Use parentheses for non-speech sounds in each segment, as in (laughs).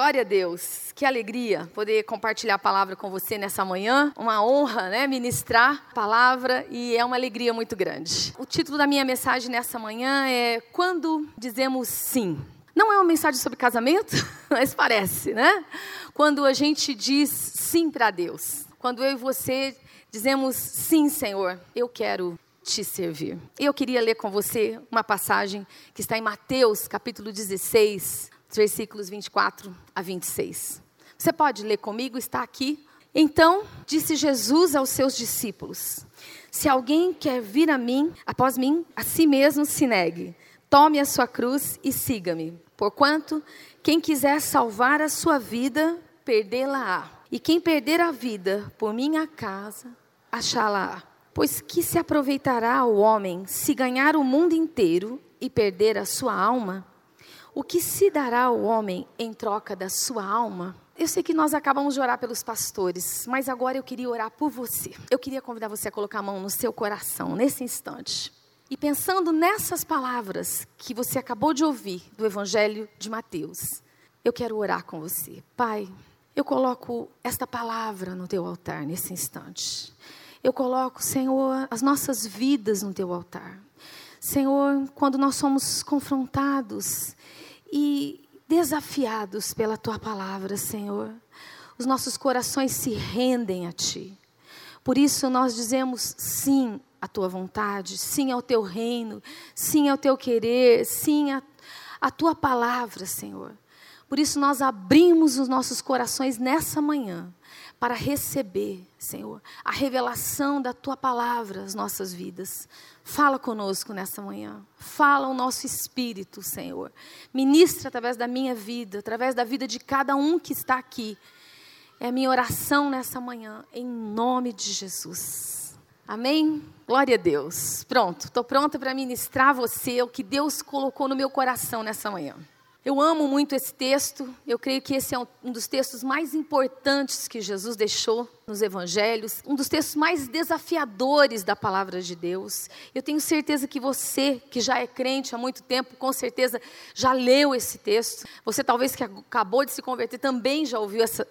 Glória a Deus. Que alegria poder compartilhar a palavra com você nessa manhã. Uma honra, né, ministrar a palavra e é uma alegria muito grande. O título da minha mensagem nessa manhã é Quando dizemos sim. Não é uma mensagem sobre casamento, (laughs) mas parece, né? Quando a gente diz sim para Deus. Quando eu e você dizemos sim, Senhor, eu quero te servir. Eu queria ler com você uma passagem que está em Mateus, capítulo 16, versículos 24 a 26. Você pode ler comigo, está aqui. Então disse Jesus aos seus discípulos: Se alguém quer vir a mim, após mim, a si mesmo se negue. Tome a sua cruz e siga-me. Porquanto, quem quiser salvar a sua vida, perdê-la-á. E quem perder a vida por minha casa, achá-la-á. Pois que se aproveitará o homem se ganhar o mundo inteiro e perder a sua alma? O que se dará ao homem em troca da sua alma? Eu sei que nós acabamos de orar pelos pastores, mas agora eu queria orar por você. Eu queria convidar você a colocar a mão no seu coração, nesse instante. E pensando nessas palavras que você acabou de ouvir do Evangelho de Mateus, eu quero orar com você. Pai, eu coloco esta palavra no teu altar nesse instante. Eu coloco, Senhor, as nossas vidas no teu altar. Senhor, quando nós somos confrontados e desafiados pela tua palavra, Senhor. Os nossos corações se rendem a ti. Por isso nós dizemos sim à tua vontade, sim ao teu reino, sim ao teu querer, sim à, à tua palavra, Senhor. Por isso nós abrimos os nossos corações nessa manhã para receber, Senhor, a revelação da tua palavra às nossas vidas. Fala conosco nessa manhã. Fala o nosso espírito, Senhor. Ministra através da minha vida, através da vida de cada um que está aqui. É a minha oração nessa manhã, em nome de Jesus. Amém? Glória a Deus. Pronto, estou pronta para ministrar a você o que Deus colocou no meu coração nessa manhã. Eu amo muito esse texto, eu creio que esse é um dos textos mais importantes que Jesus deixou nos evangelhos, um dos textos mais desafiadores da palavra de Deus. Eu tenho certeza que você, que já é crente há muito tempo, com certeza já leu esse texto. Você talvez que acabou de se converter também já ouviu essa,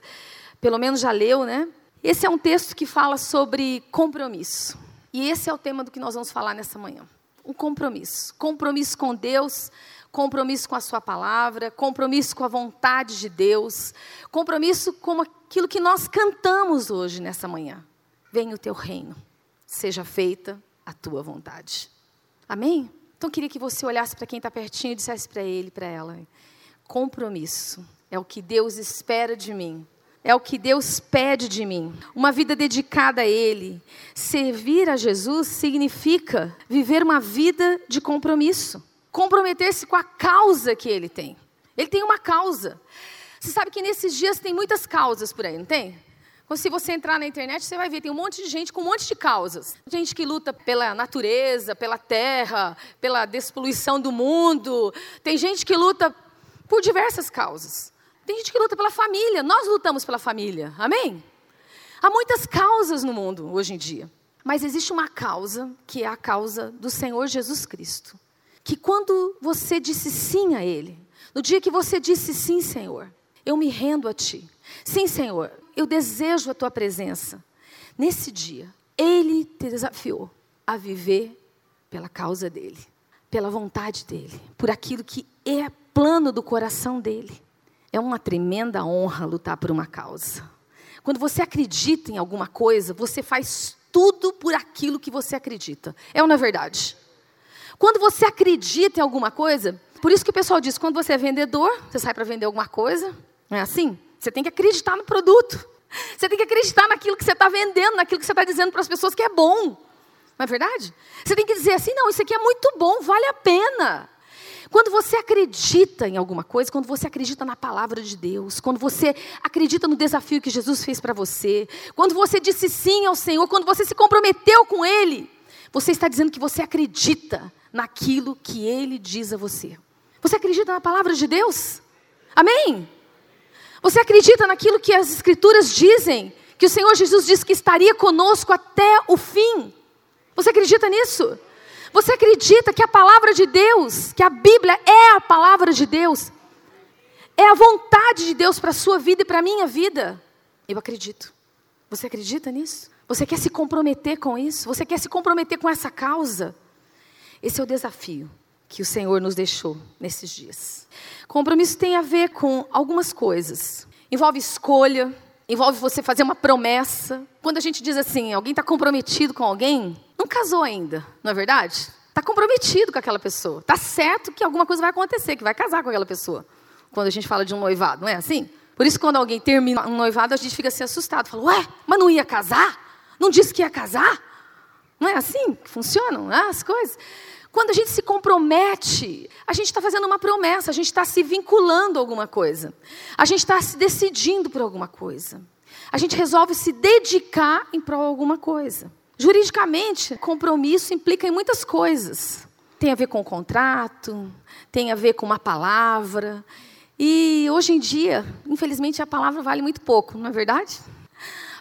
pelo menos já leu, né? Esse é um texto que fala sobre compromisso. E esse é o tema do que nós vamos falar nessa manhã. Um compromisso. Compromisso com Deus, compromisso com a Sua palavra, compromisso com a vontade de Deus, compromisso com aquilo que nós cantamos hoje nessa manhã. Venha o teu reino, seja feita a tua vontade. Amém? Então eu queria que você olhasse para quem está pertinho e dissesse para ele, para ela: compromisso é o que Deus espera de mim. É o que Deus pede de mim. Uma vida dedicada a Ele. Servir a Jesus significa viver uma vida de compromisso comprometer-se com a causa que ele tem. Ele tem uma causa. Você sabe que nesses dias tem muitas causas por aí, não tem? Se você entrar na internet, você vai ver, tem um monte de gente com um monte de causas. Gente que luta pela natureza, pela terra, pela despoluição do mundo. Tem gente que luta por diversas causas. Tem gente que luta pela família. Nós lutamos pela família. Amém? Há muitas causas no mundo hoje em dia. Mas existe uma causa que é a causa do Senhor Jesus Cristo que quando você disse sim a Ele, no dia que você disse sim, Senhor, eu me rendo a Ti. Sim, Senhor, eu desejo a Tua presença. Nesse dia, Ele te desafiou a viver pela causa dEle, pela vontade dEle, por aquilo que é plano do coração dEle. É uma tremenda honra lutar por uma causa. Quando você acredita em alguma coisa, você faz tudo por aquilo que você acredita. É ou não é verdade? Quando você acredita em alguma coisa, por isso que o pessoal diz, quando você é vendedor, você sai para vender alguma coisa, não é assim? Você tem que acreditar no produto. Você tem que acreditar naquilo que você está vendendo, naquilo que você está dizendo para as pessoas que é bom. Não é verdade? Você tem que dizer assim, não, isso aqui é muito bom, vale a pena. Quando você acredita em alguma coisa, quando você acredita na palavra de Deus, quando você acredita no desafio que Jesus fez para você, quando você disse sim ao Senhor, quando você se comprometeu com Ele, você está dizendo que você acredita naquilo que Ele diz a você. Você acredita na palavra de Deus? Amém? Você acredita naquilo que as Escrituras dizem? Que o Senhor Jesus disse que estaria conosco até o fim? Você acredita nisso? Você acredita que a palavra de Deus, que a Bíblia é a palavra de Deus? é a vontade de Deus para a sua vida e para a minha vida. Eu acredito. Você acredita nisso? Você quer se comprometer com isso? Você quer se comprometer com essa causa? Esse é o desafio que o Senhor nos deixou nesses dias. Compromisso tem a ver com algumas coisas. Envolve escolha, envolve você fazer uma promessa. Quando a gente diz assim, alguém está comprometido com alguém, não casou ainda, não é verdade? Está comprometido com aquela pessoa. Está certo que alguma coisa vai acontecer, que vai casar com aquela pessoa. Quando a gente fala de um noivado, não é assim? Por isso, quando alguém termina um noivado, a gente fica assim assustado. Fala, ué, mas não ia casar? Não disse que ia casar? Não é assim que funcionam né, as coisas? Quando a gente se compromete, a gente está fazendo uma promessa, a gente está se vinculando a alguma coisa, a gente está se decidindo por alguma coisa, a gente resolve se dedicar em prol de alguma coisa. Juridicamente, compromisso implica em muitas coisas. Tem a ver com o contrato, tem a ver com uma palavra. E hoje em dia, infelizmente, a palavra vale muito pouco, não é verdade?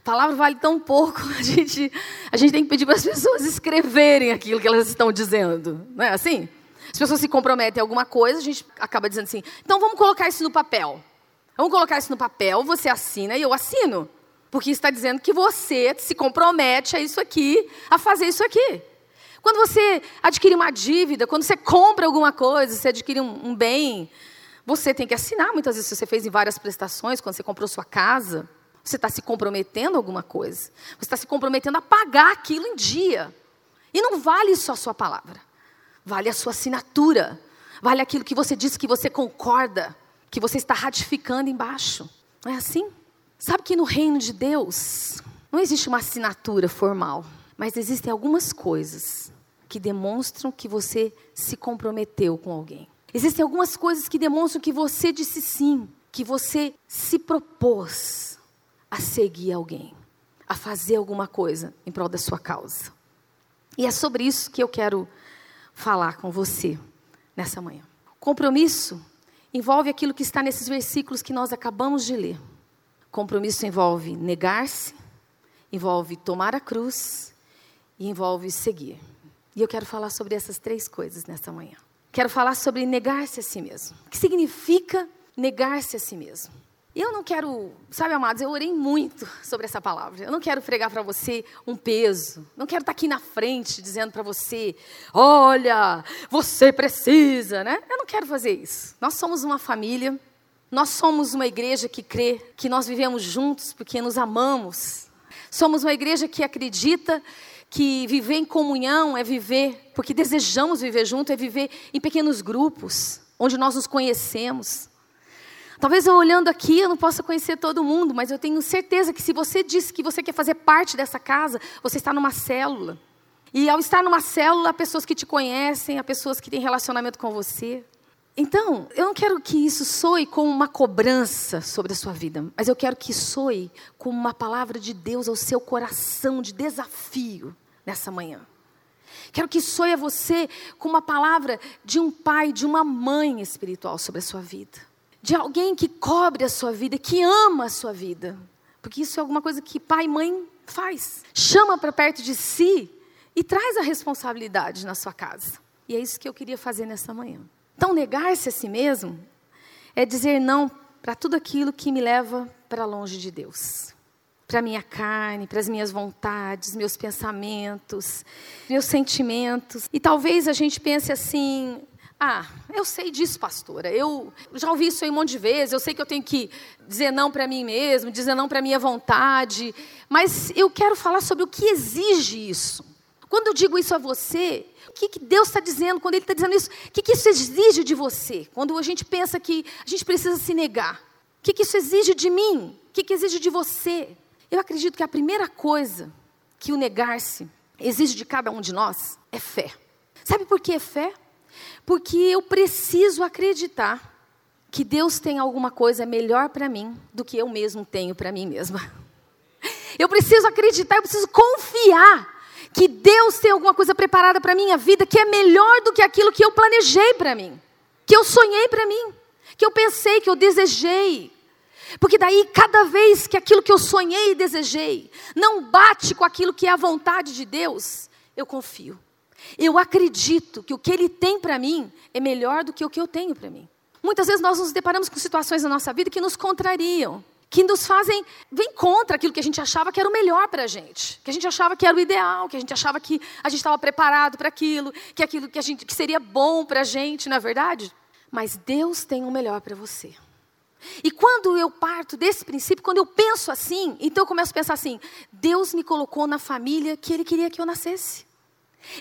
Palavra vale tão pouco, (laughs) a gente, a gente tem que pedir para as pessoas escreverem aquilo que elas estão dizendo. Não é assim? As pessoas se comprometem a alguma coisa, a gente acaba dizendo assim: então vamos colocar isso no papel. Vamos colocar isso no papel, você assina e eu assino. Porque está dizendo que você se compromete a isso aqui, a fazer isso aqui. Quando você adquire uma dívida, quando você compra alguma coisa, você adquire um, um bem, você tem que assinar. Muitas vezes você fez em várias prestações, quando você comprou sua casa. Você está se comprometendo a alguma coisa. Você está se comprometendo a pagar aquilo em dia. E não vale só a sua palavra. Vale a sua assinatura. Vale aquilo que você disse que você concorda. Que você está ratificando embaixo. Não é assim? Sabe que no reino de Deus não existe uma assinatura formal. Mas existem algumas coisas que demonstram que você se comprometeu com alguém. Existem algumas coisas que demonstram que você disse sim, que você se propôs a seguir alguém, a fazer alguma coisa em prol da sua causa. E é sobre isso que eu quero falar com você nessa manhã. Compromisso envolve aquilo que está nesses versículos que nós acabamos de ler. Compromisso envolve negar-se, envolve tomar a cruz e envolve seguir. E eu quero falar sobre essas três coisas nessa manhã. Quero falar sobre negar-se a si mesmo. O que significa negar-se a si mesmo? Eu não quero, sabe, amados, eu orei muito sobre essa palavra. Eu não quero pregar para você um peso. Não quero estar tá aqui na frente dizendo para você: olha, você precisa, né? Eu não quero fazer isso. Nós somos uma família, nós somos uma igreja que crê que nós vivemos juntos porque nos amamos. Somos uma igreja que acredita que viver em comunhão é viver, porque desejamos viver junto, é viver em pequenos grupos, onde nós nos conhecemos. Talvez eu olhando aqui eu não possa conhecer todo mundo, mas eu tenho certeza que se você disse que você quer fazer parte dessa casa, você está numa célula. E ao estar numa célula, há pessoas que te conhecem, há pessoas que têm relacionamento com você. Então, eu não quero que isso soe como uma cobrança sobre a sua vida, mas eu quero que soe como uma palavra de Deus ao seu coração de desafio nessa manhã. Quero que soe a você como uma palavra de um pai, de uma mãe espiritual sobre a sua vida de alguém que cobre a sua vida, que ama a sua vida. Porque isso é alguma coisa que pai e mãe faz. Chama para perto de si e traz a responsabilidade na sua casa. E é isso que eu queria fazer nessa manhã. Então, negar-se a si mesmo é dizer não para tudo aquilo que me leva para longe de Deus. Para minha carne, para as minhas vontades, meus pensamentos, meus sentimentos. E talvez a gente pense assim: ah, eu sei disso, pastora. Eu já ouvi isso aí um monte de vezes. Eu sei que eu tenho que dizer não para mim mesmo, dizer não para minha vontade. Mas eu quero falar sobre o que exige isso. Quando eu digo isso a você, o que, que Deus está dizendo quando Ele está dizendo isso? O que, que isso exige de você? Quando a gente pensa que a gente precisa se negar. O que, que isso exige de mim? O que, que exige de você? Eu acredito que a primeira coisa que o negar-se exige de cada um de nós é fé. Sabe por que é fé? Porque eu preciso acreditar que Deus tem alguma coisa melhor para mim do que eu mesmo tenho para mim mesma. (laughs) Eu preciso acreditar, eu preciso confiar que Deus tem alguma coisa preparada para a minha vida que é melhor do que aquilo que eu planejei para mim, que eu sonhei para mim, que eu pensei, que eu desejei. Porque daí, cada vez que aquilo que eu sonhei e desejei não bate com aquilo que é a vontade de Deus, eu confio. Eu acredito que o que Ele tem para mim é melhor do que o que eu tenho para mim. Muitas vezes nós nos deparamos com situações na nossa vida que nos contrariam, que nos fazem vem contra aquilo que a gente achava que era o melhor para a gente, que a gente achava que era o ideal, que a gente achava que a gente estava preparado para aquilo, que aquilo que a gente que seria bom para a gente, não é verdade? Mas Deus tem o melhor para você. E quando eu parto desse princípio, quando eu penso assim, então eu começo a pensar assim: Deus me colocou na família que Ele queria que eu nascesse.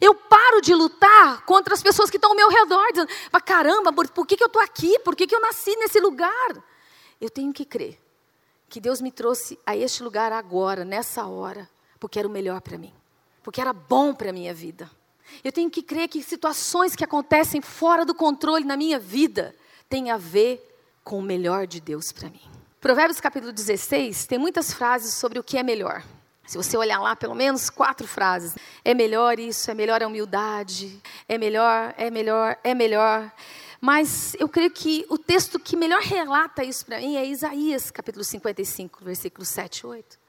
Eu paro de lutar contra as pessoas que estão ao meu redor, dizendo: caramba, por que, que eu estou aqui? Por que, que eu nasci nesse lugar? Eu tenho que crer que Deus me trouxe a este lugar agora, nessa hora, porque era o melhor para mim, porque era bom para a minha vida. Eu tenho que crer que situações que acontecem fora do controle na minha vida têm a ver com o melhor de Deus para mim. Provérbios capítulo 16 tem muitas frases sobre o que é melhor. Se você olhar lá, pelo menos quatro frases. É melhor isso, é melhor a humildade, é melhor, é melhor, é melhor. Mas eu creio que o texto que melhor relata isso para mim é Isaías, capítulo 55, versículos 7 e 8.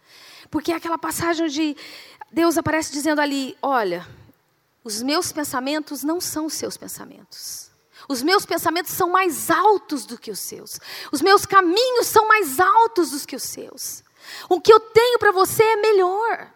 Porque é aquela passagem onde Deus aparece dizendo ali: Olha, os meus pensamentos não são os seus pensamentos. Os meus pensamentos são mais altos do que os seus. Os meus caminhos são mais altos do que os seus. O que eu tenho para você é melhor.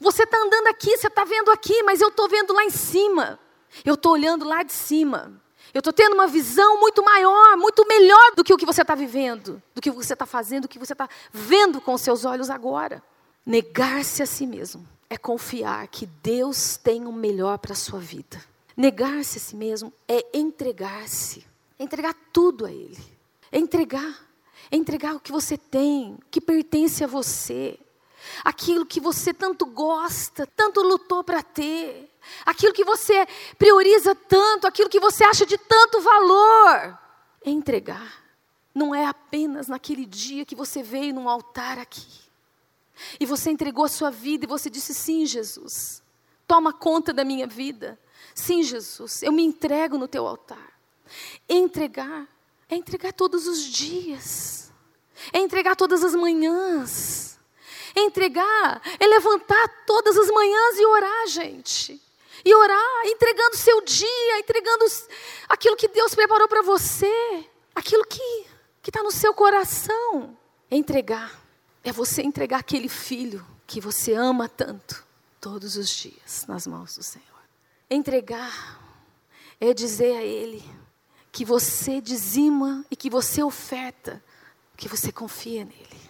Você está andando aqui, você está vendo aqui, mas eu estou vendo lá em cima. Eu estou olhando lá de cima. Eu estou tendo uma visão muito maior, muito melhor do que o que você está vivendo, do que você está fazendo, do que você está vendo com seus olhos agora. Negar-se a si mesmo é confiar que Deus tem o melhor para a sua vida. Negar-se a si mesmo é entregar-se, é entregar tudo a Ele, é entregar, é entregar o que você tem, o que pertence a você, aquilo que você tanto gosta, tanto lutou para ter, aquilo que você prioriza tanto, aquilo que você acha de tanto valor, é entregar. Não é apenas naquele dia que você veio num altar aqui. E você entregou a sua vida e você disse: Sim, Jesus, toma conta da minha vida. Sim, Jesus, eu me entrego no teu altar. Entregar é entregar todos os dias, é entregar todas as manhãs, é entregar, é levantar todas as manhãs e orar, gente. E orar, entregando o seu dia, entregando aquilo que Deus preparou para você, aquilo que está no seu coração. É entregar, é você entregar aquele filho que você ama tanto, todos os dias, nas mãos do Senhor. Entregar é dizer a Ele que você dizima e que você oferta, que você confia nele.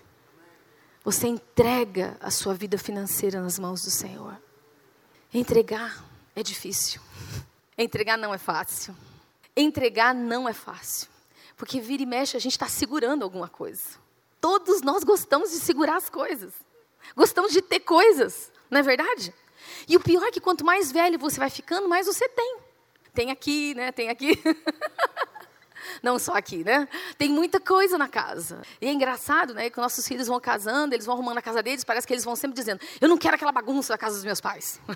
Você entrega a sua vida financeira nas mãos do Senhor. Entregar é difícil. (laughs) Entregar não é fácil. Entregar não é fácil. Porque vira e mexe, a gente está segurando alguma coisa. Todos nós gostamos de segurar as coisas. Gostamos de ter coisas, não é verdade? E o pior é que quanto mais velho você vai ficando, mais você tem. Tem aqui, né? Tem aqui. (laughs) Não só aqui, né? Tem muita coisa na casa. E é engraçado, né? Que nossos filhos vão casando, eles vão arrumando a casa deles, parece que eles vão sempre dizendo: Eu não quero aquela bagunça da casa dos meus pais. (laughs)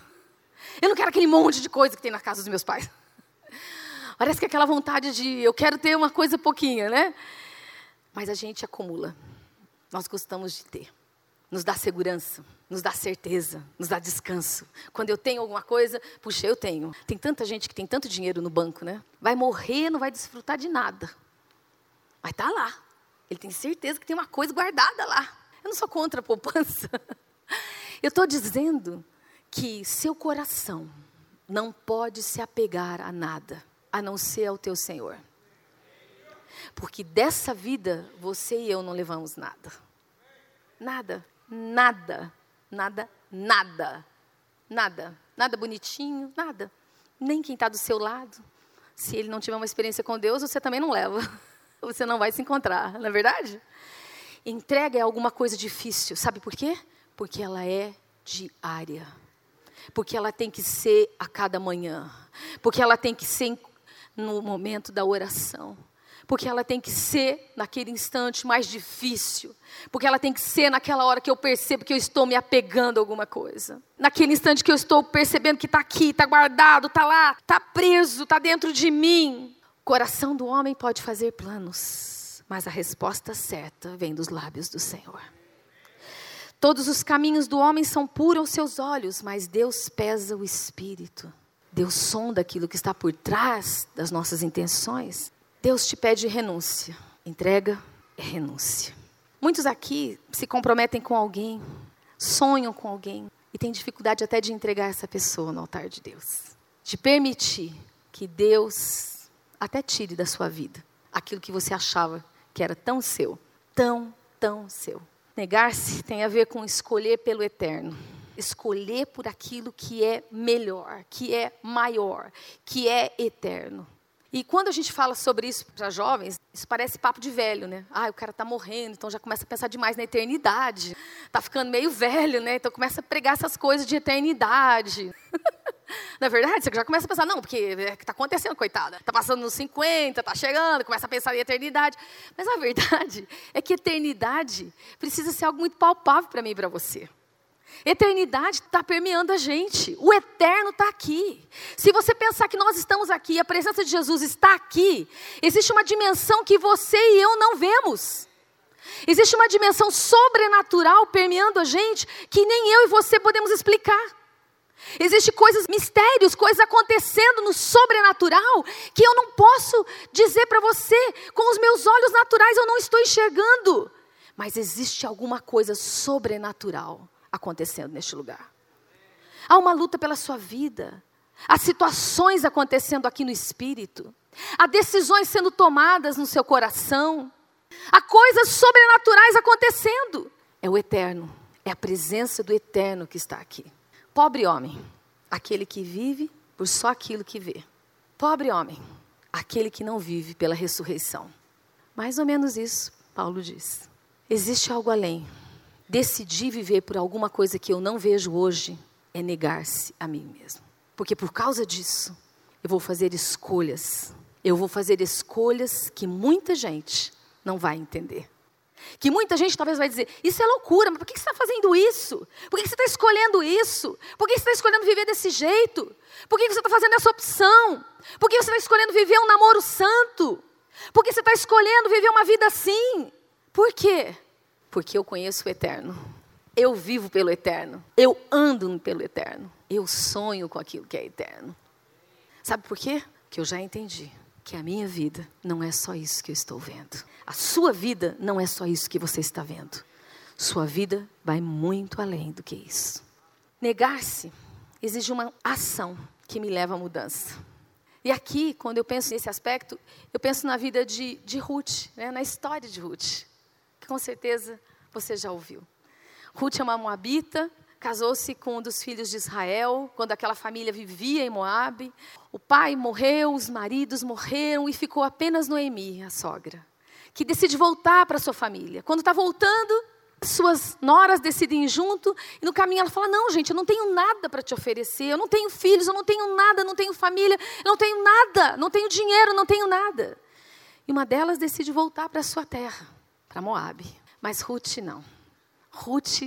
Eu não quero aquele monte de coisa que tem na casa dos meus pais. (laughs) Parece que é aquela vontade de eu quero ter uma coisa pouquinha, né? Mas a gente acumula. Nós gostamos de ter nos dá segurança, nos dá certeza, nos dá descanso. Quando eu tenho alguma coisa, puxa, eu tenho. Tem tanta gente que tem tanto dinheiro no banco, né? Vai morrer, não vai desfrutar de nada. Mas tá lá. Ele tem certeza que tem uma coisa guardada lá. Eu não sou contra a poupança. (laughs) Eu estou dizendo que seu coração não pode se apegar a nada, a não ser ao teu Senhor. Porque dessa vida, você e eu não levamos nada. Nada nada, nada, nada, nada, nada bonitinho, nada. Nem quem está do seu lado. Se ele não tiver uma experiência com Deus, você também não leva. (laughs) Você não vai se encontrar, não é verdade? Entrega é alguma coisa difícil, sabe por quê? Porque ela é diária. Porque ela tem que ser a cada manhã. Porque ela tem que ser no momento da oração porque ela tem que ser naquele instante mais difícil, porque ela tem que ser naquela hora que eu percebo que eu estou me apegando a alguma coisa, naquele instante que eu estou percebendo que está aqui, está guardado, está lá, está preso, está dentro de mim. O coração do homem pode fazer planos, mas a resposta certa vem dos lábios do Senhor. Todos os caminhos do homem são puros aos seus olhos, mas Deus pesa o espírito. Deus sonda aquilo que está por trás das nossas intenções. Deus te pede renúncia. Entrega é renúncia. Muitos aqui se comprometem com alguém, sonham com alguém e têm dificuldade até de entregar essa pessoa no altar de Deus. De permitir que Deus até tire da sua vida aquilo que você achava que era tão seu, tão, tão seu. Negar-se tem a ver com escolher pelo eterno. Escolher por aquilo que é melhor, que é maior, que é eterno. E quando a gente fala sobre isso para jovens, isso parece papo de velho, né? Ah, o cara está morrendo, então já começa a pensar demais na eternidade. Está ficando meio velho, né? Então começa a pregar essas coisas de eternidade. (laughs) Na é verdade, você já começa a pensar, não, porque é está acontecendo, coitada. Está passando nos 50, está chegando, começa a pensar em eternidade. Mas a verdade (laughs) é que eternidade precisa ser algo muito palpável para mim e para você. Eternidade está permeando a gente. O eterno está aqui. Se você pensar que nós estamos aqui, a presença de Jesus está aqui, existe uma dimensão que você e eu não vemos. Existe uma dimensão sobrenatural permeando a gente que nem eu e você podemos explicar. Existem coisas, mistérios, coisas acontecendo no sobrenatural que eu não posso dizer para você, com os meus olhos naturais eu não estou enxergando. Mas existe alguma coisa sobrenatural acontecendo neste lugar. Há uma luta pela sua vida. Há situações acontecendo aqui no espírito. Há decisões sendo tomadas no seu coração. Há coisas sobrenaturais acontecendo. É o eterno. É a presença do eterno que está aqui. Pobre homem, aquele que vive por só aquilo que vê. Pobre homem, aquele que não vive pela ressurreição. Mais ou menos isso, Paulo diz. Existe algo além decidir viver por alguma coisa que eu não vejo hoje é negar-se a mim mesmo. Porque por causa disso, eu vou fazer escolhas. Eu vou fazer escolhas que muita gente não vai entender. Que muita gente talvez vai dizer: Isso é loucura, mas por que você está fazendo isso? Por que você está escolhendo isso? Por que você está escolhendo viver desse jeito? Por que você está fazendo essa opção? Por que você está escolhendo viver um namoro santo? Por que você está escolhendo viver uma vida assim? Por quê? Porque eu conheço o eterno. Eu vivo pelo eterno. Eu ando pelo eterno. Eu sonho com aquilo que é eterno. Sabe por quê? Que eu já entendi que a minha vida não é só isso que eu estou vendo. A sua vida não é só isso que você está vendo. Sua vida vai muito além do que isso. Negar-se exige uma ação que me leva à mudança. E aqui, quando eu penso nesse aspecto, eu penso na vida de, de Ruth, né, na história de Ruth com certeza você já ouviu. Ruth é uma moabita, casou-se com um dos filhos de Israel, quando aquela família vivia em Moabe. O pai morreu, os maridos morreram e ficou apenas Noemi, a sogra, que decide voltar para sua família. Quando está voltando, suas noras decidem ir junto e no caminho ela fala: Não, gente, eu não tenho nada para te oferecer, eu não tenho filhos, eu não tenho nada, não tenho família, eu não tenho nada, não tenho dinheiro, não tenho nada. E uma delas decide voltar para sua terra para Moabe. Mas Ruth não. Ruth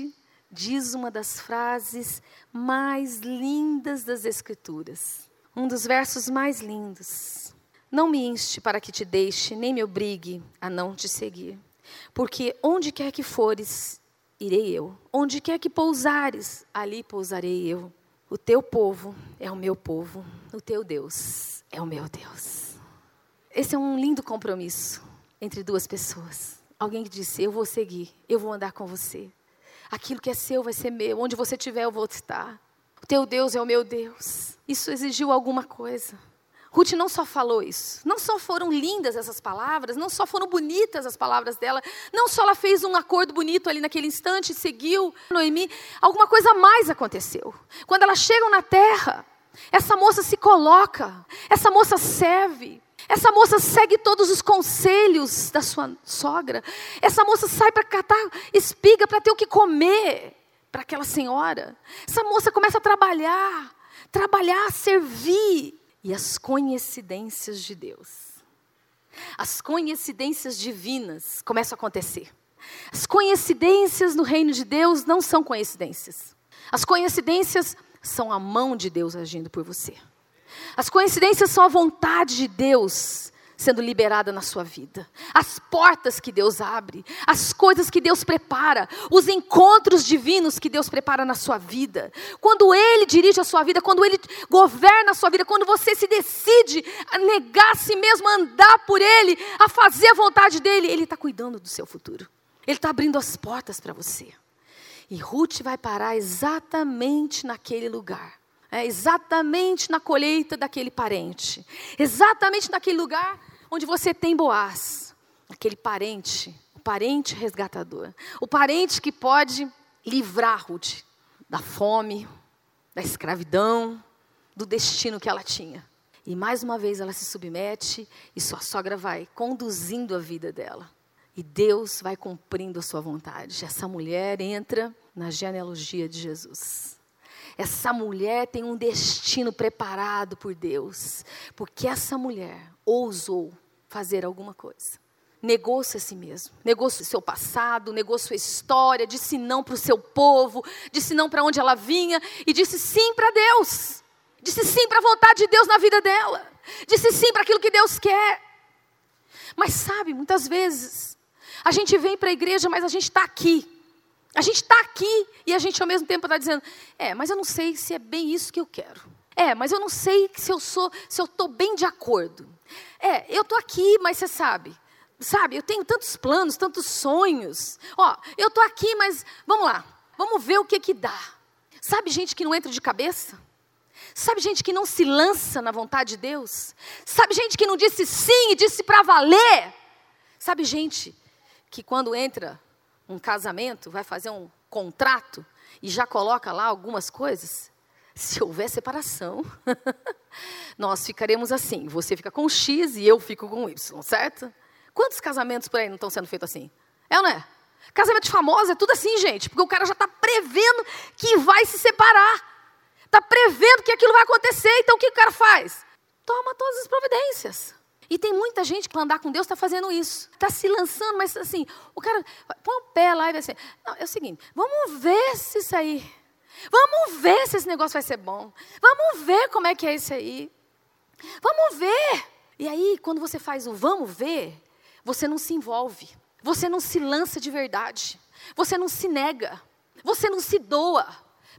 diz uma das frases mais lindas das Escrituras. Um dos versos mais lindos. Não me inste para que te deixe, nem me obrigue a não te seguir. Porque onde quer que fores, irei eu. Onde quer que pousares, ali pousarei eu. O teu povo é o meu povo, o teu Deus é o meu Deus. Esse é um lindo compromisso entre duas pessoas. Alguém que disse: Eu vou seguir, eu vou andar com você. Aquilo que é seu vai ser meu. Onde você estiver, eu vou estar. O teu Deus é o meu Deus. Isso exigiu alguma coisa. Ruth não só falou isso, não só foram lindas essas palavras, não só foram bonitas as palavras dela, não só ela fez um acordo bonito ali naquele instante, seguiu Noemi, alguma coisa mais aconteceu. Quando elas chegam na terra, essa moça se coloca, essa moça serve, essa moça segue todos os conselhos da sua sogra. Essa moça sai para catar espiga para ter o que comer para aquela senhora. Essa moça começa a trabalhar, trabalhar, servir. E as coincidências de Deus, as coincidências divinas começam a acontecer. As coincidências no reino de Deus não são coincidências. As coincidências são a mão de Deus agindo por você. As coincidências são a vontade de Deus sendo liberada na sua vida, as portas que Deus abre, as coisas que Deus prepara, os encontros divinos que Deus prepara na sua vida. Quando Ele dirige a sua vida, quando Ele governa a sua vida, quando você se decide a negar a si mesmo, a andar por Ele, a fazer a vontade dEle, Ele está cuidando do seu futuro. Ele está abrindo as portas para você. E Ruth vai parar exatamente naquele lugar. É, exatamente na colheita daquele parente. Exatamente naquele lugar onde você tem Boaz. Aquele parente, o parente resgatador. O parente que pode livrar Ruth da fome, da escravidão, do destino que ela tinha. E mais uma vez ela se submete e sua sogra vai conduzindo a vida dela. E Deus vai cumprindo a sua vontade. Essa mulher entra na genealogia de Jesus. Essa mulher tem um destino preparado por Deus, porque essa mulher ousou fazer alguma coisa. Negou-se a si mesmo, negou seu passado, negou sua história, disse não para o seu povo, disse não para onde ela vinha e disse sim para Deus. Disse sim para a vontade de Deus na vida dela. Disse sim para aquilo que Deus quer. Mas sabe, muitas vezes a gente vem para a igreja, mas a gente está aqui. A gente está aqui e a gente ao mesmo tempo está dizendo: é, mas eu não sei se é bem isso que eu quero. É, mas eu não sei se eu sou, se eu estou bem de acordo. É, eu estou aqui, mas você sabe, sabe, eu tenho tantos planos, tantos sonhos. Ó, eu estou aqui, mas vamos lá, vamos ver o que que dá. Sabe gente que não entra de cabeça? Sabe gente que não se lança na vontade de Deus? Sabe gente que não disse sim e disse para valer? Sabe gente que quando entra um casamento, vai fazer um contrato e já coloca lá algumas coisas, se houver separação, (laughs) nós ficaremos assim. Você fica com X e eu fico com Y, certo? Quantos casamentos por aí não estão sendo feitos assim? É ou não é? Casamento de famoso é tudo assim, gente, porque o cara já está prevendo que vai se separar. Está prevendo que aquilo vai acontecer, então o que o cara faz? Toma todas as providências. E tem muita gente que andar com Deus está fazendo isso. Está se lançando, mas assim, o cara põe o pé lá e vai assim, não, é o seguinte, vamos ver se isso aí. Vamos ver se esse negócio vai ser bom. Vamos ver como é que é isso aí. Vamos ver. E aí, quando você faz o vamos ver, você não se envolve. Você não se lança de verdade. Você não se nega. Você não se doa.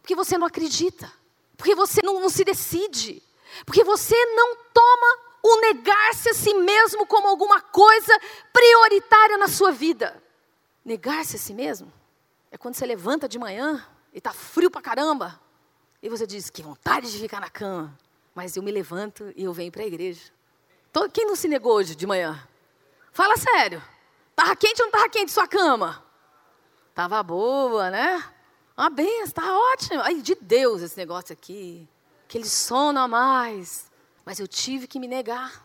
Porque você não acredita. Porque você não, não se decide. Porque você não toma o negar-se a si mesmo como alguma coisa prioritária na sua vida. Negar-se a si mesmo é quando você levanta de manhã e está frio pra caramba. E você diz, que vontade de ficar na cama. Mas eu me levanto e eu venho para a igreja. Quem não se negou hoje de manhã? Fala sério. Tava quente ou não tava quente sua cama? Tava boa, né? Uma benção, tá ótimo. Ai, de Deus esse negócio aqui. Aquele sono a mais. Mas eu tive que me negar.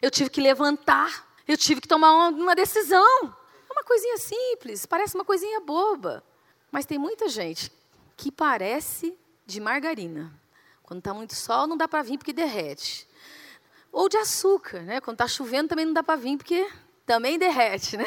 Eu tive que levantar. Eu tive que tomar uma, uma decisão. É uma coisinha simples, parece uma coisinha boba. Mas tem muita gente que parece de margarina. Quando está muito sol, não dá para vir porque derrete. Ou de açúcar, né? Quando está chovendo, também não dá para vir porque também derrete, né?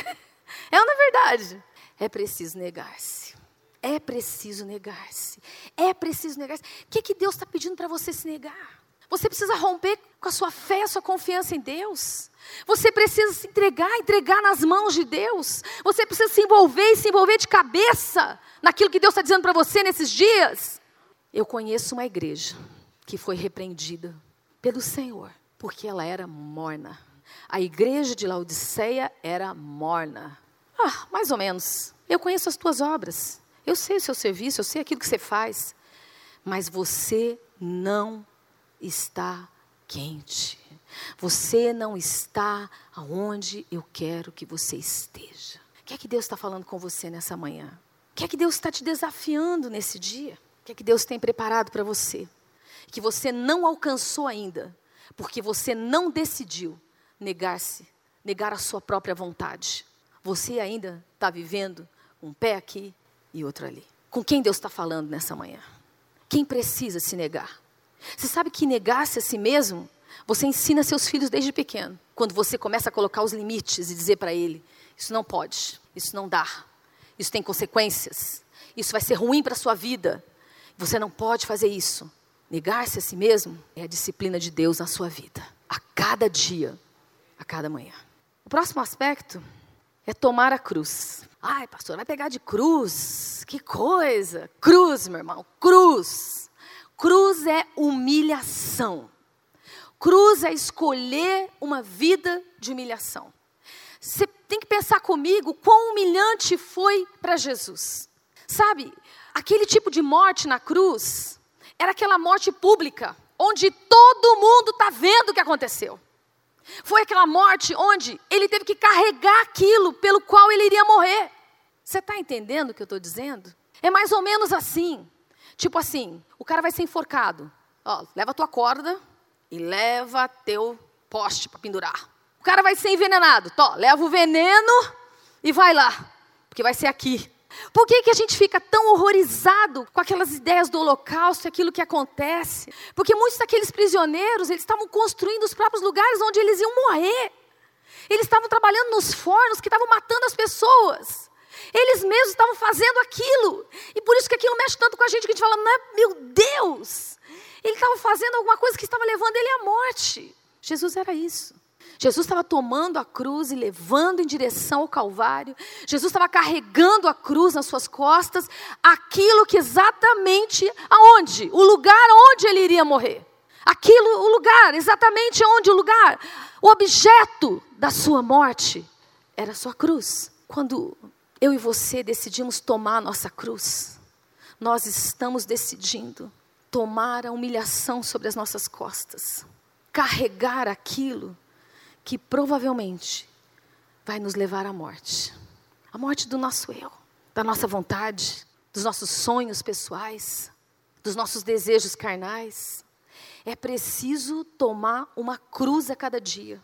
É não é verdade? É preciso negar-se. É preciso negar-se. É preciso negar-se. O que, que Deus está pedindo para você se negar? Você precisa romper com a sua fé, a sua confiança em Deus. Você precisa se entregar, entregar nas mãos de Deus. Você precisa se envolver e se envolver de cabeça naquilo que Deus está dizendo para você nesses dias. Eu conheço uma igreja que foi repreendida pelo Senhor, porque ela era morna. A igreja de Laodiceia era morna. Ah, mais ou menos. Eu conheço as tuas obras. Eu sei o seu serviço, eu sei aquilo que você faz. Mas você não está quente. Você não está aonde eu quero que você esteja. O que é que Deus está falando com você nessa manhã? O que é que Deus está te desafiando nesse dia? O que é que Deus tem preparado para você? Que você não alcançou ainda, porque você não decidiu negar-se, negar a sua própria vontade. Você ainda está vivendo um pé aqui e outro ali. Com quem Deus está falando nessa manhã? Quem precisa se negar? Você sabe que negar-se a si mesmo, você ensina seus filhos desde pequeno. Quando você começa a colocar os limites e dizer para ele: Isso não pode, isso não dá, isso tem consequências, isso vai ser ruim para a sua vida. Você não pode fazer isso. Negar-se a si mesmo é a disciplina de Deus na sua vida. A cada dia, a cada manhã. O próximo aspecto é tomar a cruz. Ai, pastor, vai pegar de cruz. Que coisa. Cruz, meu irmão, cruz. Cruz é humilhação. Cruz é escolher uma vida de humilhação. Você tem que pensar comigo quão humilhante foi para Jesus. Sabe, aquele tipo de morte na cruz era aquela morte pública, onde todo mundo está vendo o que aconteceu. Foi aquela morte onde ele teve que carregar aquilo pelo qual ele iria morrer. Você está entendendo o que eu estou dizendo? É mais ou menos assim. Tipo assim, o cara vai ser enforcado. Ó, leva a tua corda e leva teu poste para pendurar. O cara vai ser envenenado. Tó, leva o veneno e vai lá, porque vai ser aqui. Por que, que a gente fica tão horrorizado com aquelas ideias do holocausto, aquilo que acontece? Porque muitos daqueles prisioneiros, eles estavam construindo os próprios lugares onde eles iam morrer. Eles estavam trabalhando nos fornos que estavam matando as pessoas. Eles mesmos estavam fazendo aquilo. E por isso que aquilo mexe tanto com a gente, que a gente fala, meu Deus! Ele estava fazendo alguma coisa que estava levando ele à morte. Jesus era isso. Jesus estava tomando a cruz e levando em direção ao Calvário. Jesus estava carregando a cruz nas suas costas, aquilo que exatamente aonde? O lugar onde ele iria morrer. Aquilo, o lugar, exatamente onde o lugar, o objeto da sua morte era a sua cruz. Quando eu e você decidimos tomar a nossa cruz, nós estamos decidindo tomar a humilhação sobre as nossas costas, carregar aquilo que provavelmente vai nos levar à morte. A morte do nosso eu, da nossa vontade, dos nossos sonhos pessoais, dos nossos desejos carnais. É preciso tomar uma cruz a cada dia.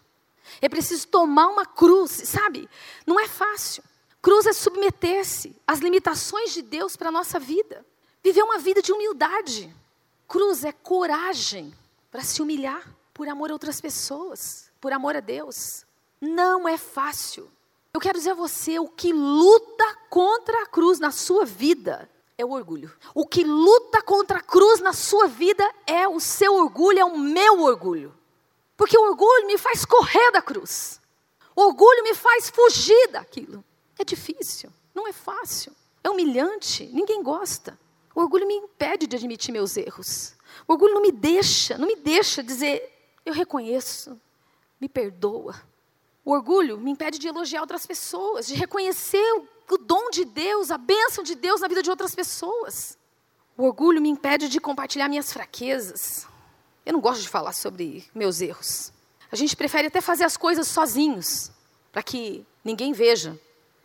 É preciso tomar uma cruz, sabe? Não é fácil. Cruz é submeter-se às limitações de Deus para a nossa vida. Viver uma vida de humildade. Cruz é coragem para se humilhar por amor a outras pessoas por amor a Deus. Não é fácil. Eu quero dizer a você: o que luta contra a cruz na sua vida é o orgulho. O que luta contra a cruz na sua vida é o seu orgulho, é o meu orgulho. Porque o orgulho me faz correr da cruz. O orgulho me faz fugir daquilo. É difícil, não é fácil. É humilhante, ninguém gosta. O orgulho me impede de admitir meus erros. O orgulho não me deixa, não me deixa dizer, eu reconheço, me perdoa. O orgulho me impede de elogiar outras pessoas, de reconhecer o dom de Deus, a bênção de Deus na vida de outras pessoas. O orgulho me impede de compartilhar minhas fraquezas. Eu não gosto de falar sobre meus erros. A gente prefere até fazer as coisas sozinhos, para que ninguém veja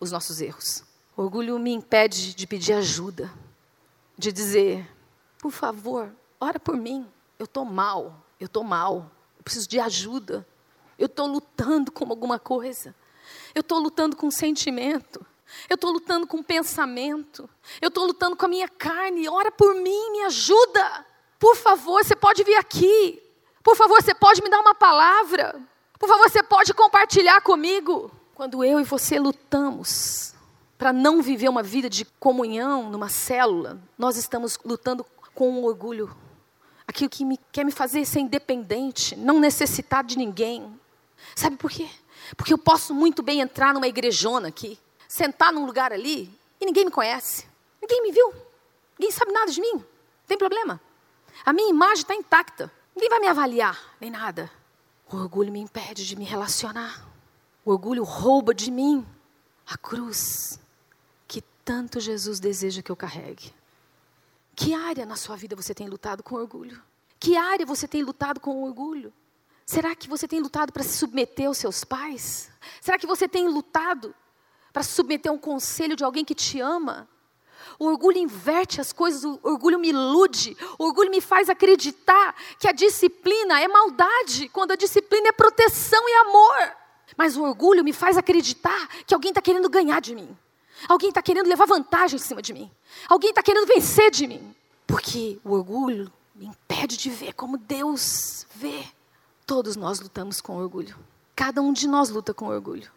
os nossos erros. O orgulho me impede de pedir ajuda, de dizer: por favor, ora por mim. Eu estou mal, eu estou mal, eu preciso de ajuda. Eu estou lutando com alguma coisa. Eu estou lutando com um sentimento. Eu estou lutando com um pensamento. Eu estou lutando com a minha carne. Ora por mim, me ajuda. Por favor, você pode vir aqui. Por favor, você pode me dar uma palavra. Por favor, você pode compartilhar comigo. Quando eu e você lutamos para não viver uma vida de comunhão numa célula, nós estamos lutando com orgulho. Aquilo que me, quer me fazer ser independente, não necessitar de ninguém, Sabe por quê? Porque eu posso muito bem entrar numa igrejona aqui, sentar num lugar ali e ninguém me conhece. Ninguém me viu. Ninguém sabe nada de mim. Não tem problema. A minha imagem está intacta. Ninguém vai me avaliar, nem nada. O orgulho me impede de me relacionar. O orgulho rouba de mim a cruz que tanto Jesus deseja que eu carregue. Que área na sua vida você tem lutado com orgulho? Que área você tem lutado com orgulho? Será que você tem lutado para se submeter aos seus pais? Será que você tem lutado para se submeter a um conselho de alguém que te ama? O orgulho inverte as coisas, o orgulho me ilude, o orgulho me faz acreditar que a disciplina é maldade, quando a disciplina é proteção e amor. Mas o orgulho me faz acreditar que alguém está querendo ganhar de mim, alguém está querendo levar vantagem em cima de mim, alguém está querendo vencer de mim. Porque o orgulho me impede de ver como Deus vê. Todos nós lutamos com orgulho. Cada um de nós luta com orgulho.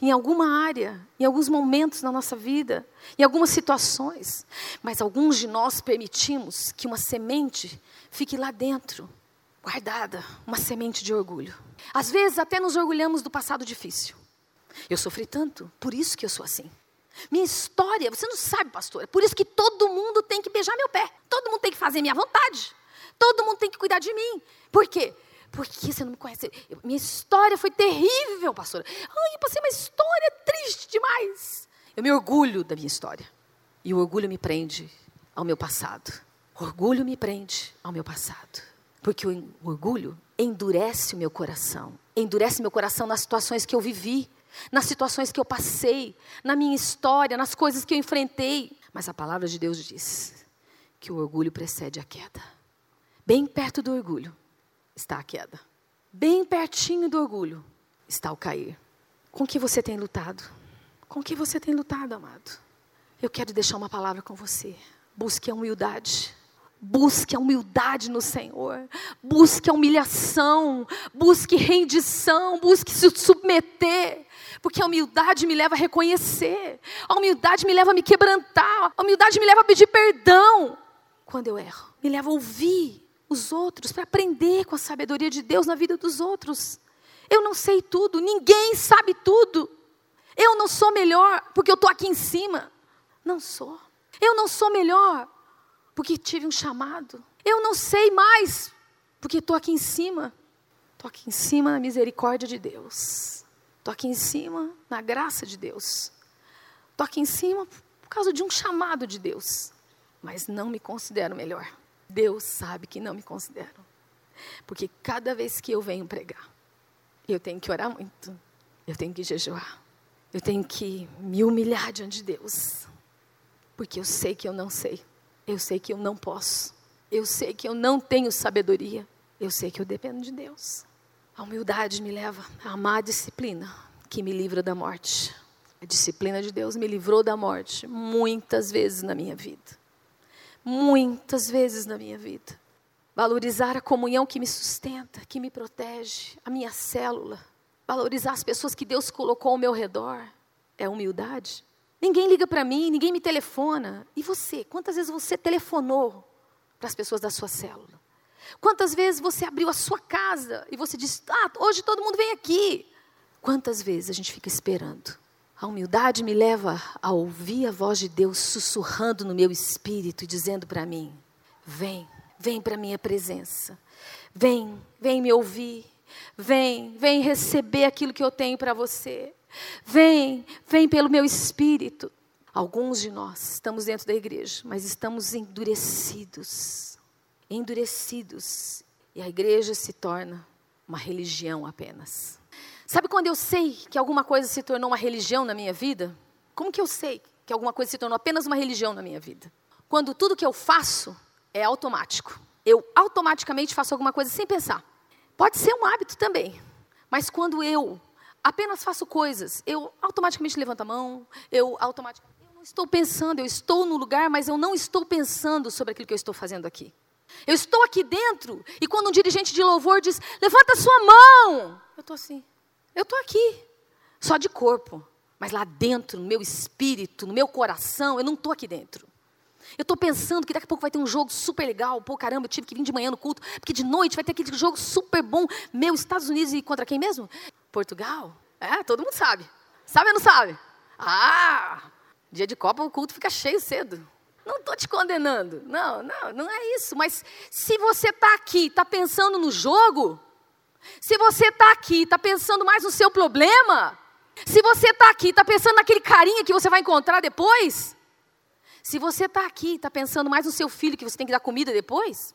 Em alguma área, em alguns momentos na nossa vida, em algumas situações. Mas alguns de nós permitimos que uma semente fique lá dentro guardada uma semente de orgulho. Às vezes até nos orgulhamos do passado difícil. Eu sofri tanto, por isso que eu sou assim. Minha história, você não sabe, pastor, é por isso que todo mundo tem que beijar meu pé. Todo mundo tem que fazer minha vontade. Todo mundo tem que cuidar de mim. Por quê? Porque você não me conhece. minha história foi terrível, pastora. Ai, eu passei uma história triste demais. Eu me orgulho da minha história. E o orgulho me prende ao meu passado. O orgulho me prende ao meu passado. Porque o orgulho endurece o meu coração. Endurece meu coração nas situações que eu vivi, nas situações que eu passei, na minha história, nas coisas que eu enfrentei. Mas a palavra de Deus diz que o orgulho precede a queda. Bem perto do orgulho está a queda. Bem pertinho do orgulho está o cair. Com que você tem lutado? Com que você tem lutado, amado? Eu quero deixar uma palavra com você. Busque a humildade. Busque a humildade no Senhor. Busque a humilhação. Busque rendição. Busque se submeter. Porque a humildade me leva a reconhecer. A humildade me leva a me quebrantar. A humildade me leva a pedir perdão quando eu erro. Me leva a ouvir os outros para aprender com a sabedoria de Deus na vida dos outros. Eu não sei tudo. Ninguém sabe tudo. Eu não sou melhor porque eu estou aqui em cima. Não sou. Eu não sou melhor porque tive um chamado. Eu não sei mais, porque estou aqui em cima. Estou aqui em cima na misericórdia de Deus. Estou aqui em cima na graça de Deus. Estou aqui em cima por causa de um chamado de Deus. Mas não me considero melhor. Deus sabe que não me considero. Porque cada vez que eu venho pregar, eu tenho que orar muito. Eu tenho que jejuar. Eu tenho que me humilhar diante de Deus. Porque eu sei que eu não sei. Eu sei que eu não posso. Eu sei que eu não tenho sabedoria. Eu sei que eu dependo de Deus. A humildade me leva a amar a disciplina que me livra da morte. A disciplina de Deus me livrou da morte muitas vezes na minha vida. Muitas vezes na minha vida. Valorizar a comunhão que me sustenta, que me protege, a minha célula. Valorizar as pessoas que Deus colocou ao meu redor. É humildade. Ninguém liga para mim, ninguém me telefona. E você? Quantas vezes você telefonou para as pessoas da sua célula? Quantas vezes você abriu a sua casa e você disse: Ah, hoje todo mundo vem aqui? Quantas vezes a gente fica esperando? A humildade me leva a ouvir a voz de Deus sussurrando no meu espírito e dizendo para mim: Vem, vem para a minha presença. Vem, vem me ouvir. Vem, vem receber aquilo que eu tenho para você. Vem, vem pelo meu espírito. Alguns de nós estamos dentro da igreja, mas estamos endurecidos. Endurecidos. E a igreja se torna uma religião apenas. Sabe quando eu sei que alguma coisa se tornou uma religião na minha vida? Como que eu sei que alguma coisa se tornou apenas uma religião na minha vida? Quando tudo que eu faço é automático. Eu automaticamente faço alguma coisa sem pensar. Pode ser um hábito também, mas quando eu apenas faço coisas. Eu automaticamente levanto a mão, eu automaticamente. Eu não estou pensando, eu estou no lugar, mas eu não estou pensando sobre aquilo que eu estou fazendo aqui. Eu estou aqui dentro, e quando um dirigente de louvor diz, levanta a sua mão, eu estou assim, eu estou aqui, só de corpo, mas lá dentro, no meu espírito, no meu coração, eu não estou aqui dentro. Eu estou pensando que daqui a pouco vai ter um jogo super legal. Pô, caramba, eu tive que vir de manhã no culto, porque de noite vai ter aquele jogo super bom. Meu, Estados Unidos e contra quem mesmo? Portugal? É, todo mundo sabe. Sabe ou não sabe? Ah, dia de Copa o culto fica cheio cedo. Não estou te condenando. Não, não, não é isso. Mas se você está aqui, está pensando no jogo, se você está aqui, está pensando mais no seu problema, se você está aqui, está pensando naquele carinha que você vai encontrar depois, se você está aqui, está pensando mais no seu filho que você tem que dar comida depois,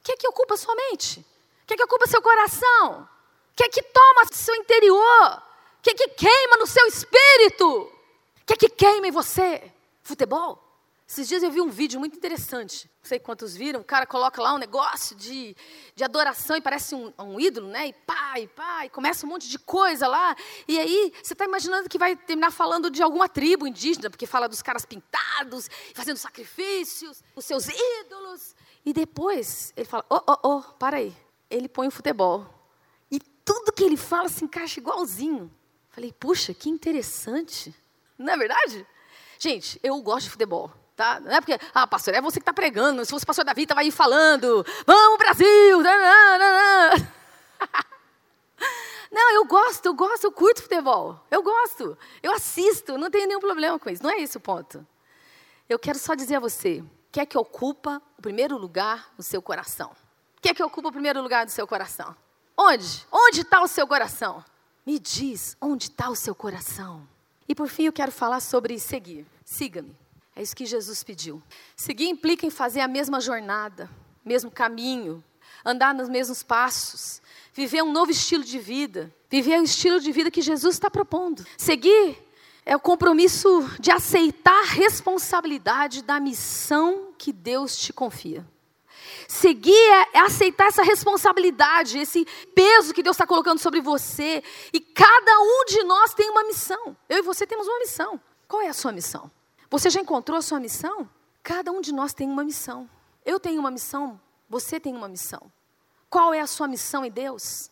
o que é que ocupa sua mente? O que é que ocupa seu coração? O que é que toma seu interior? O que é que queima no seu espírito? O que é que queima em você? Futebol? Esses dias eu vi um vídeo muito interessante. Não sei quantos viram. O cara coloca lá um negócio de, de adoração e parece um, um ídolo, né? E pá, e pá, e começa um monte de coisa lá. E aí você está imaginando que vai terminar falando de alguma tribo indígena, porque fala dos caras pintados, fazendo sacrifícios, os seus ídolos. E depois ele fala: oh, oh, oh, para aí. Ele põe o futebol tudo que ele fala se encaixa igualzinho. Falei, puxa, que interessante. Não é verdade? Gente, eu gosto de futebol. Tá? Não é porque, ah, pastor, é você que está pregando. Se fosse pastor Davi, estava aí falando, vamos Brasil! (laughs) Não, eu gosto, eu gosto, eu curto futebol. Eu gosto, eu assisto, não tenho nenhum problema com isso. Não é esse o ponto. Eu quero só dizer a você, que é que ocupa o primeiro lugar no seu coração? O que é que ocupa o primeiro lugar do seu coração? Onde? Onde está o seu coração? Me diz, onde está o seu coração? E por fim eu quero falar sobre seguir. Siga-me. É isso que Jesus pediu. Seguir implica em fazer a mesma jornada, mesmo caminho, andar nos mesmos passos, viver um novo estilo de vida, viver o estilo de vida que Jesus está propondo. Seguir é o compromisso de aceitar a responsabilidade da missão que Deus te confia. Seguir é, é aceitar essa responsabilidade, esse peso que Deus está colocando sobre você. E cada um de nós tem uma missão. Eu e você temos uma missão. Qual é a sua missão? Você já encontrou a sua missão? Cada um de nós tem uma missão. Eu tenho uma missão, você tem uma missão. Qual é a sua missão em Deus?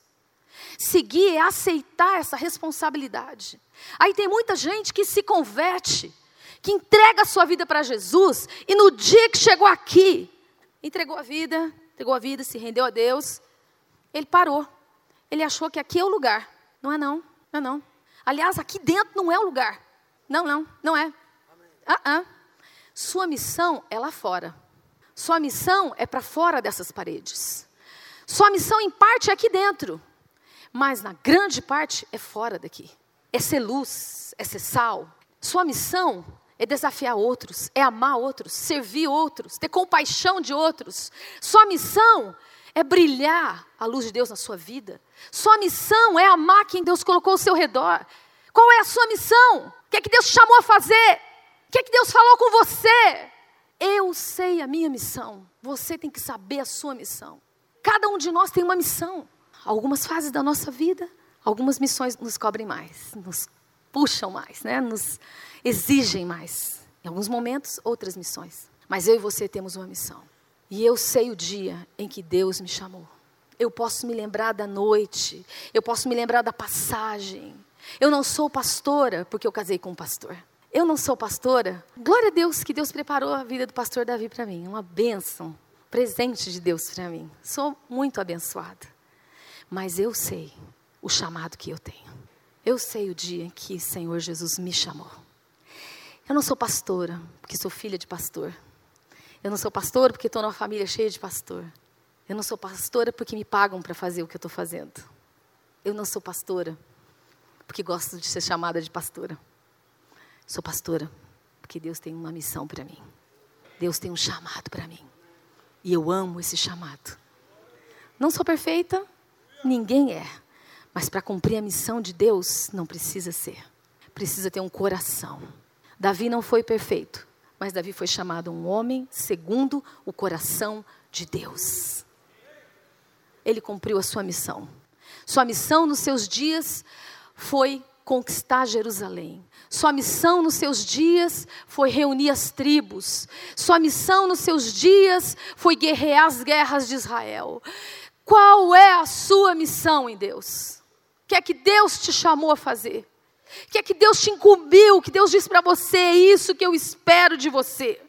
Seguir é aceitar essa responsabilidade. Aí tem muita gente que se converte, que entrega a sua vida para Jesus, e no dia que chegou aqui, entregou a vida, entregou a vida, se rendeu a Deus, ele parou. Ele achou que aqui é o lugar. Não é não, não é não. Aliás, aqui dentro não é o lugar. Não, não, não é. Ah, ah. Sua missão é lá fora. Sua missão é para fora dessas paredes. Sua missão, em parte, é aqui dentro, mas na grande parte é fora daqui. É ser luz, é ser sal. Sua missão é desafiar outros, é amar outros, servir outros, ter compaixão de outros. Sua missão é brilhar a luz de Deus na sua vida. Sua missão é amar quem Deus colocou ao seu redor. Qual é a sua missão? O que é que Deus te chamou a fazer? O que é que Deus falou com você? Eu sei a minha missão. Você tem que saber a sua missão. Cada um de nós tem uma missão. Algumas fases da nossa vida, algumas missões nos cobrem mais, nos puxam mais, né? nos exigem mais. Em alguns momentos, outras missões. Mas eu e você temos uma missão. E eu sei o dia em que Deus me chamou. Eu posso me lembrar da noite, eu posso me lembrar da passagem. Eu não sou pastora porque eu casei com um pastor. Eu não sou pastora. Glória a Deus que Deus preparou a vida do pastor Davi para mim. Uma bênção presente de Deus para mim. Sou muito abençoada. Mas eu sei o chamado que eu tenho. Eu sei o dia em que o Senhor Jesus me chamou. Eu não sou pastora porque sou filha de pastor. Eu não sou pastora porque estou numa família cheia de pastor. Eu não sou pastora porque me pagam para fazer o que eu estou fazendo. Eu não sou pastora porque gosto de ser chamada de pastora. Sou pastora porque Deus tem uma missão para mim. Deus tem um chamado para mim. E eu amo esse chamado. Não sou perfeita, ninguém é. Mas para cumprir a missão de Deus, não precisa ser. Precisa ter um coração. Davi não foi perfeito, mas Davi foi chamado um homem segundo o coração de Deus. Ele cumpriu a sua missão. Sua missão nos seus dias foi conquistar Jerusalém. Sua missão nos seus dias foi reunir as tribos. Sua missão nos seus dias foi guerrear as guerras de Israel. Qual é a sua missão em Deus? Que é que Deus te chamou a fazer? Que é que Deus te incumbiu? Que Deus disse para você? É isso que eu espero de você.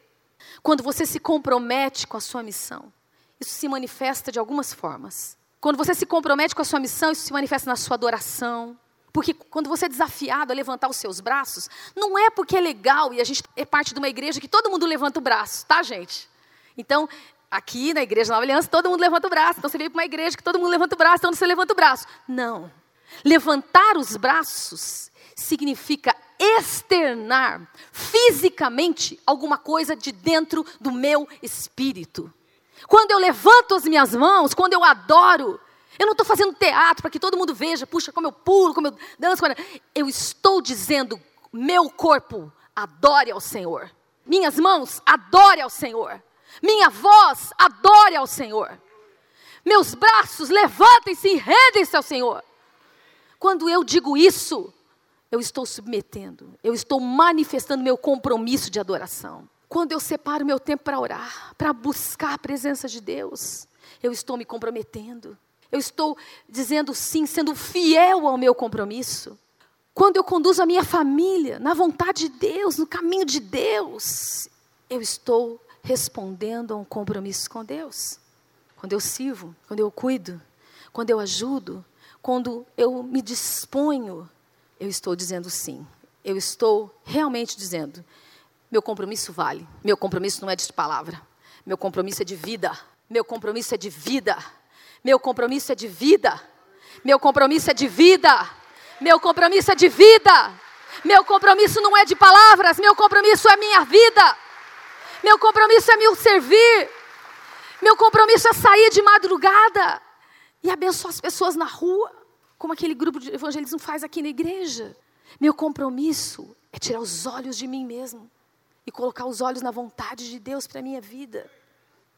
Quando você se compromete com a sua missão, isso se manifesta de algumas formas. Quando você se compromete com a sua missão, isso se manifesta na sua adoração, porque quando você é desafiado a levantar os seus braços, não é porque é legal e a gente é parte de uma igreja que todo mundo levanta o braço, tá, gente? Então, aqui na igreja Nova Aliança, todo mundo levanta o braço. Então você veio para uma igreja que todo mundo levanta o braço, então você levanta o braço. Não. Levantar os braços significa externar fisicamente alguma coisa de dentro do meu espírito. Quando eu levanto as minhas mãos, quando eu adoro, eu não estou fazendo teatro para que todo mundo veja, puxa, como eu pulo, como eu danço. Eu estou dizendo, meu corpo, adore ao Senhor. Minhas mãos, adore ao Senhor. Minha voz, adore ao Senhor. Meus braços, levantem-se e rendem-se ao Senhor. Quando eu digo isso, eu estou submetendo, eu estou manifestando meu compromisso de adoração. Quando eu separo meu tempo para orar, para buscar a presença de Deus, eu estou me comprometendo eu estou dizendo sim, sendo fiel ao meu compromisso. Quando eu conduzo a minha família na vontade de Deus, no caminho de Deus, eu estou respondendo a um compromisso com Deus. Quando eu sirvo, quando eu cuido, quando eu ajudo, quando eu me disponho, eu estou dizendo sim. Eu estou realmente dizendo: meu compromisso vale. Meu compromisso não é de palavra. Meu compromisso é de vida. Meu compromisso é de vida. Meu compromisso é de vida. Meu compromisso é de vida. Meu compromisso é de vida. Meu compromisso não é de palavras. Meu compromisso é minha vida. Meu compromisso é me servir. Meu compromisso é sair de madrugada e abençoar as pessoas na rua, como aquele grupo de evangelismo faz aqui na igreja. Meu compromisso é tirar os olhos de mim mesmo e colocar os olhos na vontade de Deus para a minha vida.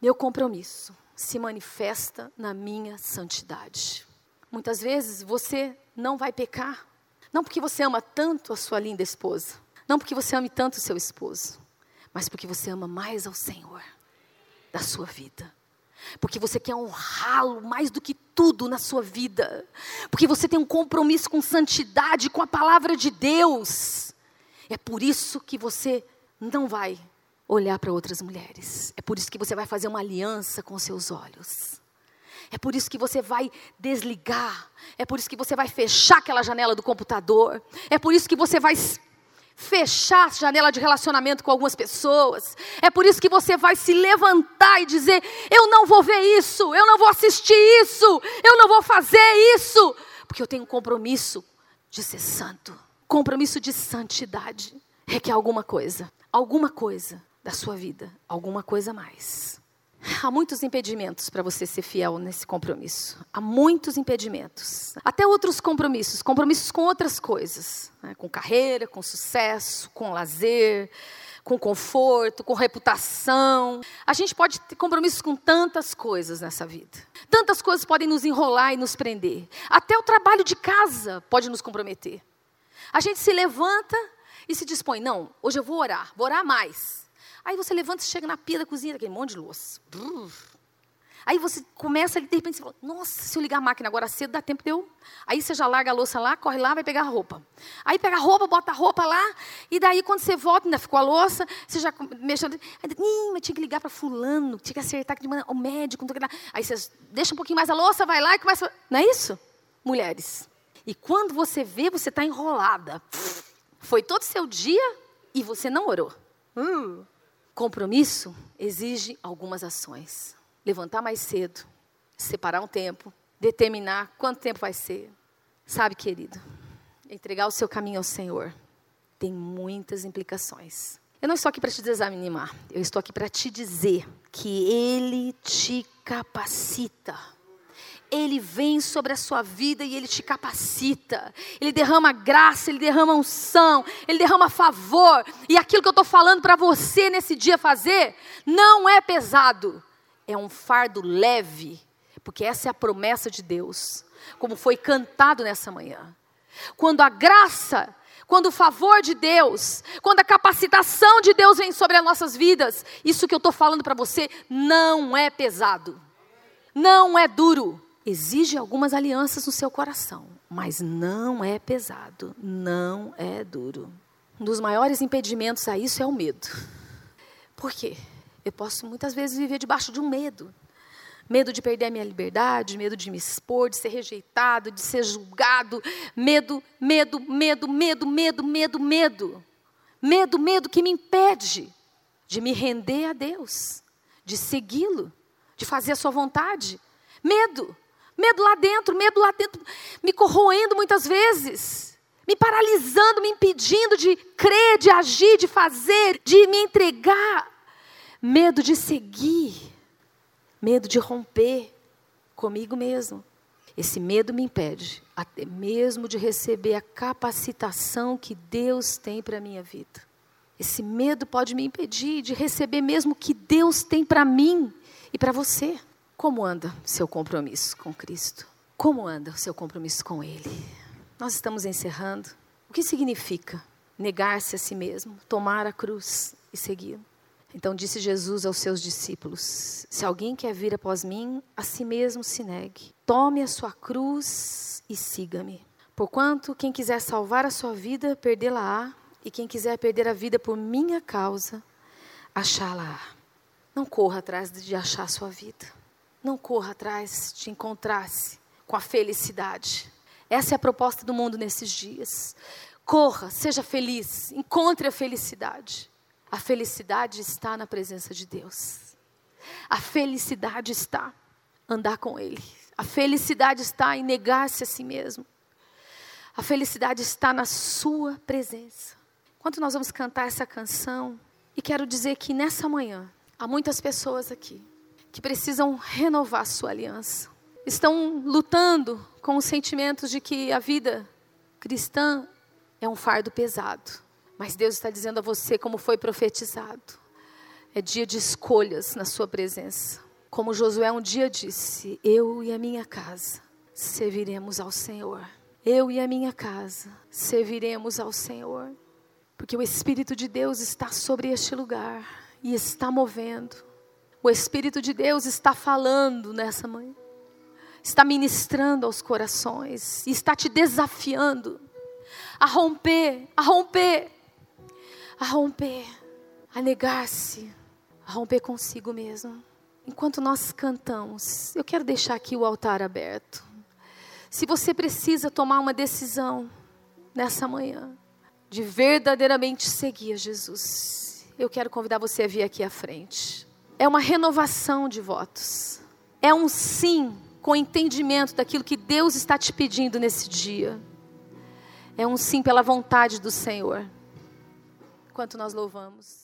Meu compromisso se manifesta na minha santidade. Muitas vezes você não vai pecar, não porque você ama tanto a sua linda esposa, não porque você ame tanto o seu esposo, mas porque você ama mais ao Senhor da sua vida. Porque você quer honrá-lo mais do que tudo na sua vida. Porque você tem um compromisso com santidade, com a palavra de Deus. É por isso que você não vai olhar para outras mulheres. É por isso que você vai fazer uma aliança com seus olhos. É por isso que você vai desligar. É por isso que você vai fechar aquela janela do computador. É por isso que você vai fechar a janela de relacionamento com algumas pessoas. É por isso que você vai se levantar e dizer: Eu não vou ver isso, eu não vou assistir isso, eu não vou fazer isso, porque eu tenho um compromisso de ser santo. Compromisso de santidade requer alguma coisa, alguma coisa da sua vida, alguma coisa mais. Há muitos impedimentos para você ser fiel nesse compromisso. Há muitos impedimentos. Até outros compromissos, compromissos com outras coisas, né? com carreira, com sucesso, com lazer, com conforto, com reputação. A gente pode ter compromissos com tantas coisas nessa vida. Tantas coisas podem nos enrolar e nos prender. Até o trabalho de casa pode nos comprometer. A gente se levanta e se dispõe, não, hoje eu vou orar, vou orar mais. Aí você levanta e chega na pia da cozinha, aquele monte de louça. Aí você começa, de repente, você fala, nossa, se eu ligar a máquina agora cedo, dá tempo de eu... Aí você já larga a louça lá, corre lá, vai pegar a roupa. Aí pega a roupa, bota a roupa lá, e daí quando você volta, ainda ficou a louça, você já mexendo... Ih, mas tinha que ligar para fulano, tinha que acertar manhã, o médico, não Aí você deixa um pouquinho mais a louça, vai lá e começa... Não é isso? Mulheres. E quando você vê, você está enrolada. Foi todo seu dia e você não orou. Hum. Compromisso exige algumas ações. Levantar mais cedo, separar um tempo, determinar quanto tempo vai ser. Sabe, querido, entregar o seu caminho ao Senhor tem muitas implicações. Eu não estou aqui para te desanimar, eu estou aqui para te dizer que Ele te capacita ele vem sobre a sua vida e ele te capacita. Ele derrama graça, ele derrama unção, ele derrama favor. E aquilo que eu estou falando para você nesse dia fazer, não é pesado, é um fardo leve, porque essa é a promessa de Deus, como foi cantado nessa manhã. Quando a graça quando o favor de Deus, quando a capacitação de Deus vem sobre as nossas vidas, isso que eu estou falando para você não é pesado, não é duro, exige algumas alianças no seu coração, mas não é pesado, não é duro. Um dos maiores impedimentos a isso é o medo. Por quê? Eu posso muitas vezes viver debaixo de um medo. Medo de perder a minha liberdade, medo de me expor, de ser rejeitado, de ser julgado. Medo, medo, medo, medo, medo, medo, medo. Medo, medo que me impede de me render a Deus, de segui-lo, de fazer a sua vontade. Medo. Medo lá dentro, medo lá dentro, me corroendo muitas vezes, me paralisando, me impedindo de crer, de agir, de fazer, de me entregar. Medo de seguir, medo de romper comigo mesmo. Esse medo me impede até mesmo de receber a capacitação que Deus tem para a minha vida. Esse medo pode me impedir de receber mesmo o que Deus tem para mim e para você. Como anda seu compromisso com Cristo? Como anda o seu compromisso com Ele? Nós estamos encerrando. O que significa negar-se a si mesmo, tomar a cruz e seguir? Então disse Jesus aos seus discípulos: Se alguém quer vir após mim, a si mesmo se negue. Tome a sua cruz e siga-me. Porquanto quem quiser salvar a sua vida, perdê-la-á, e quem quiser perder a vida por minha causa, achá-la. Não corra atrás de achar a sua vida. Não corra atrás de encontrar-se com a felicidade. Essa é a proposta do mundo nesses dias. Corra, seja feliz, encontre a felicidade. A felicidade está na presença de Deus. A felicidade está andar com Ele. A felicidade está em negar-se a si mesmo. A felicidade está na Sua presença. Enquanto nós vamos cantar essa canção, e quero dizer que nessa manhã, há muitas pessoas aqui que precisam renovar sua aliança. Estão lutando com os sentimentos de que a vida cristã é um fardo pesado. Mas Deus está dizendo a você, como foi profetizado: é dia de escolhas na Sua presença. Como Josué um dia disse: Eu e a minha casa serviremos ao Senhor. Eu e a minha casa serviremos ao Senhor. Porque o Espírito de Deus está sobre este lugar e está movendo. O Espírito de Deus está falando nessa manhã, está ministrando aos corações, está te desafiando a romper, a romper, a romper, a negar-se, a romper consigo mesmo. Enquanto nós cantamos, eu quero deixar aqui o altar aberto. Se você precisa tomar uma decisão nessa manhã, de verdadeiramente seguir Jesus, eu quero convidar você a vir aqui à frente é uma renovação de votos. É um sim com entendimento daquilo que Deus está te pedindo nesse dia. É um sim pela vontade do Senhor. Enquanto nós louvamos.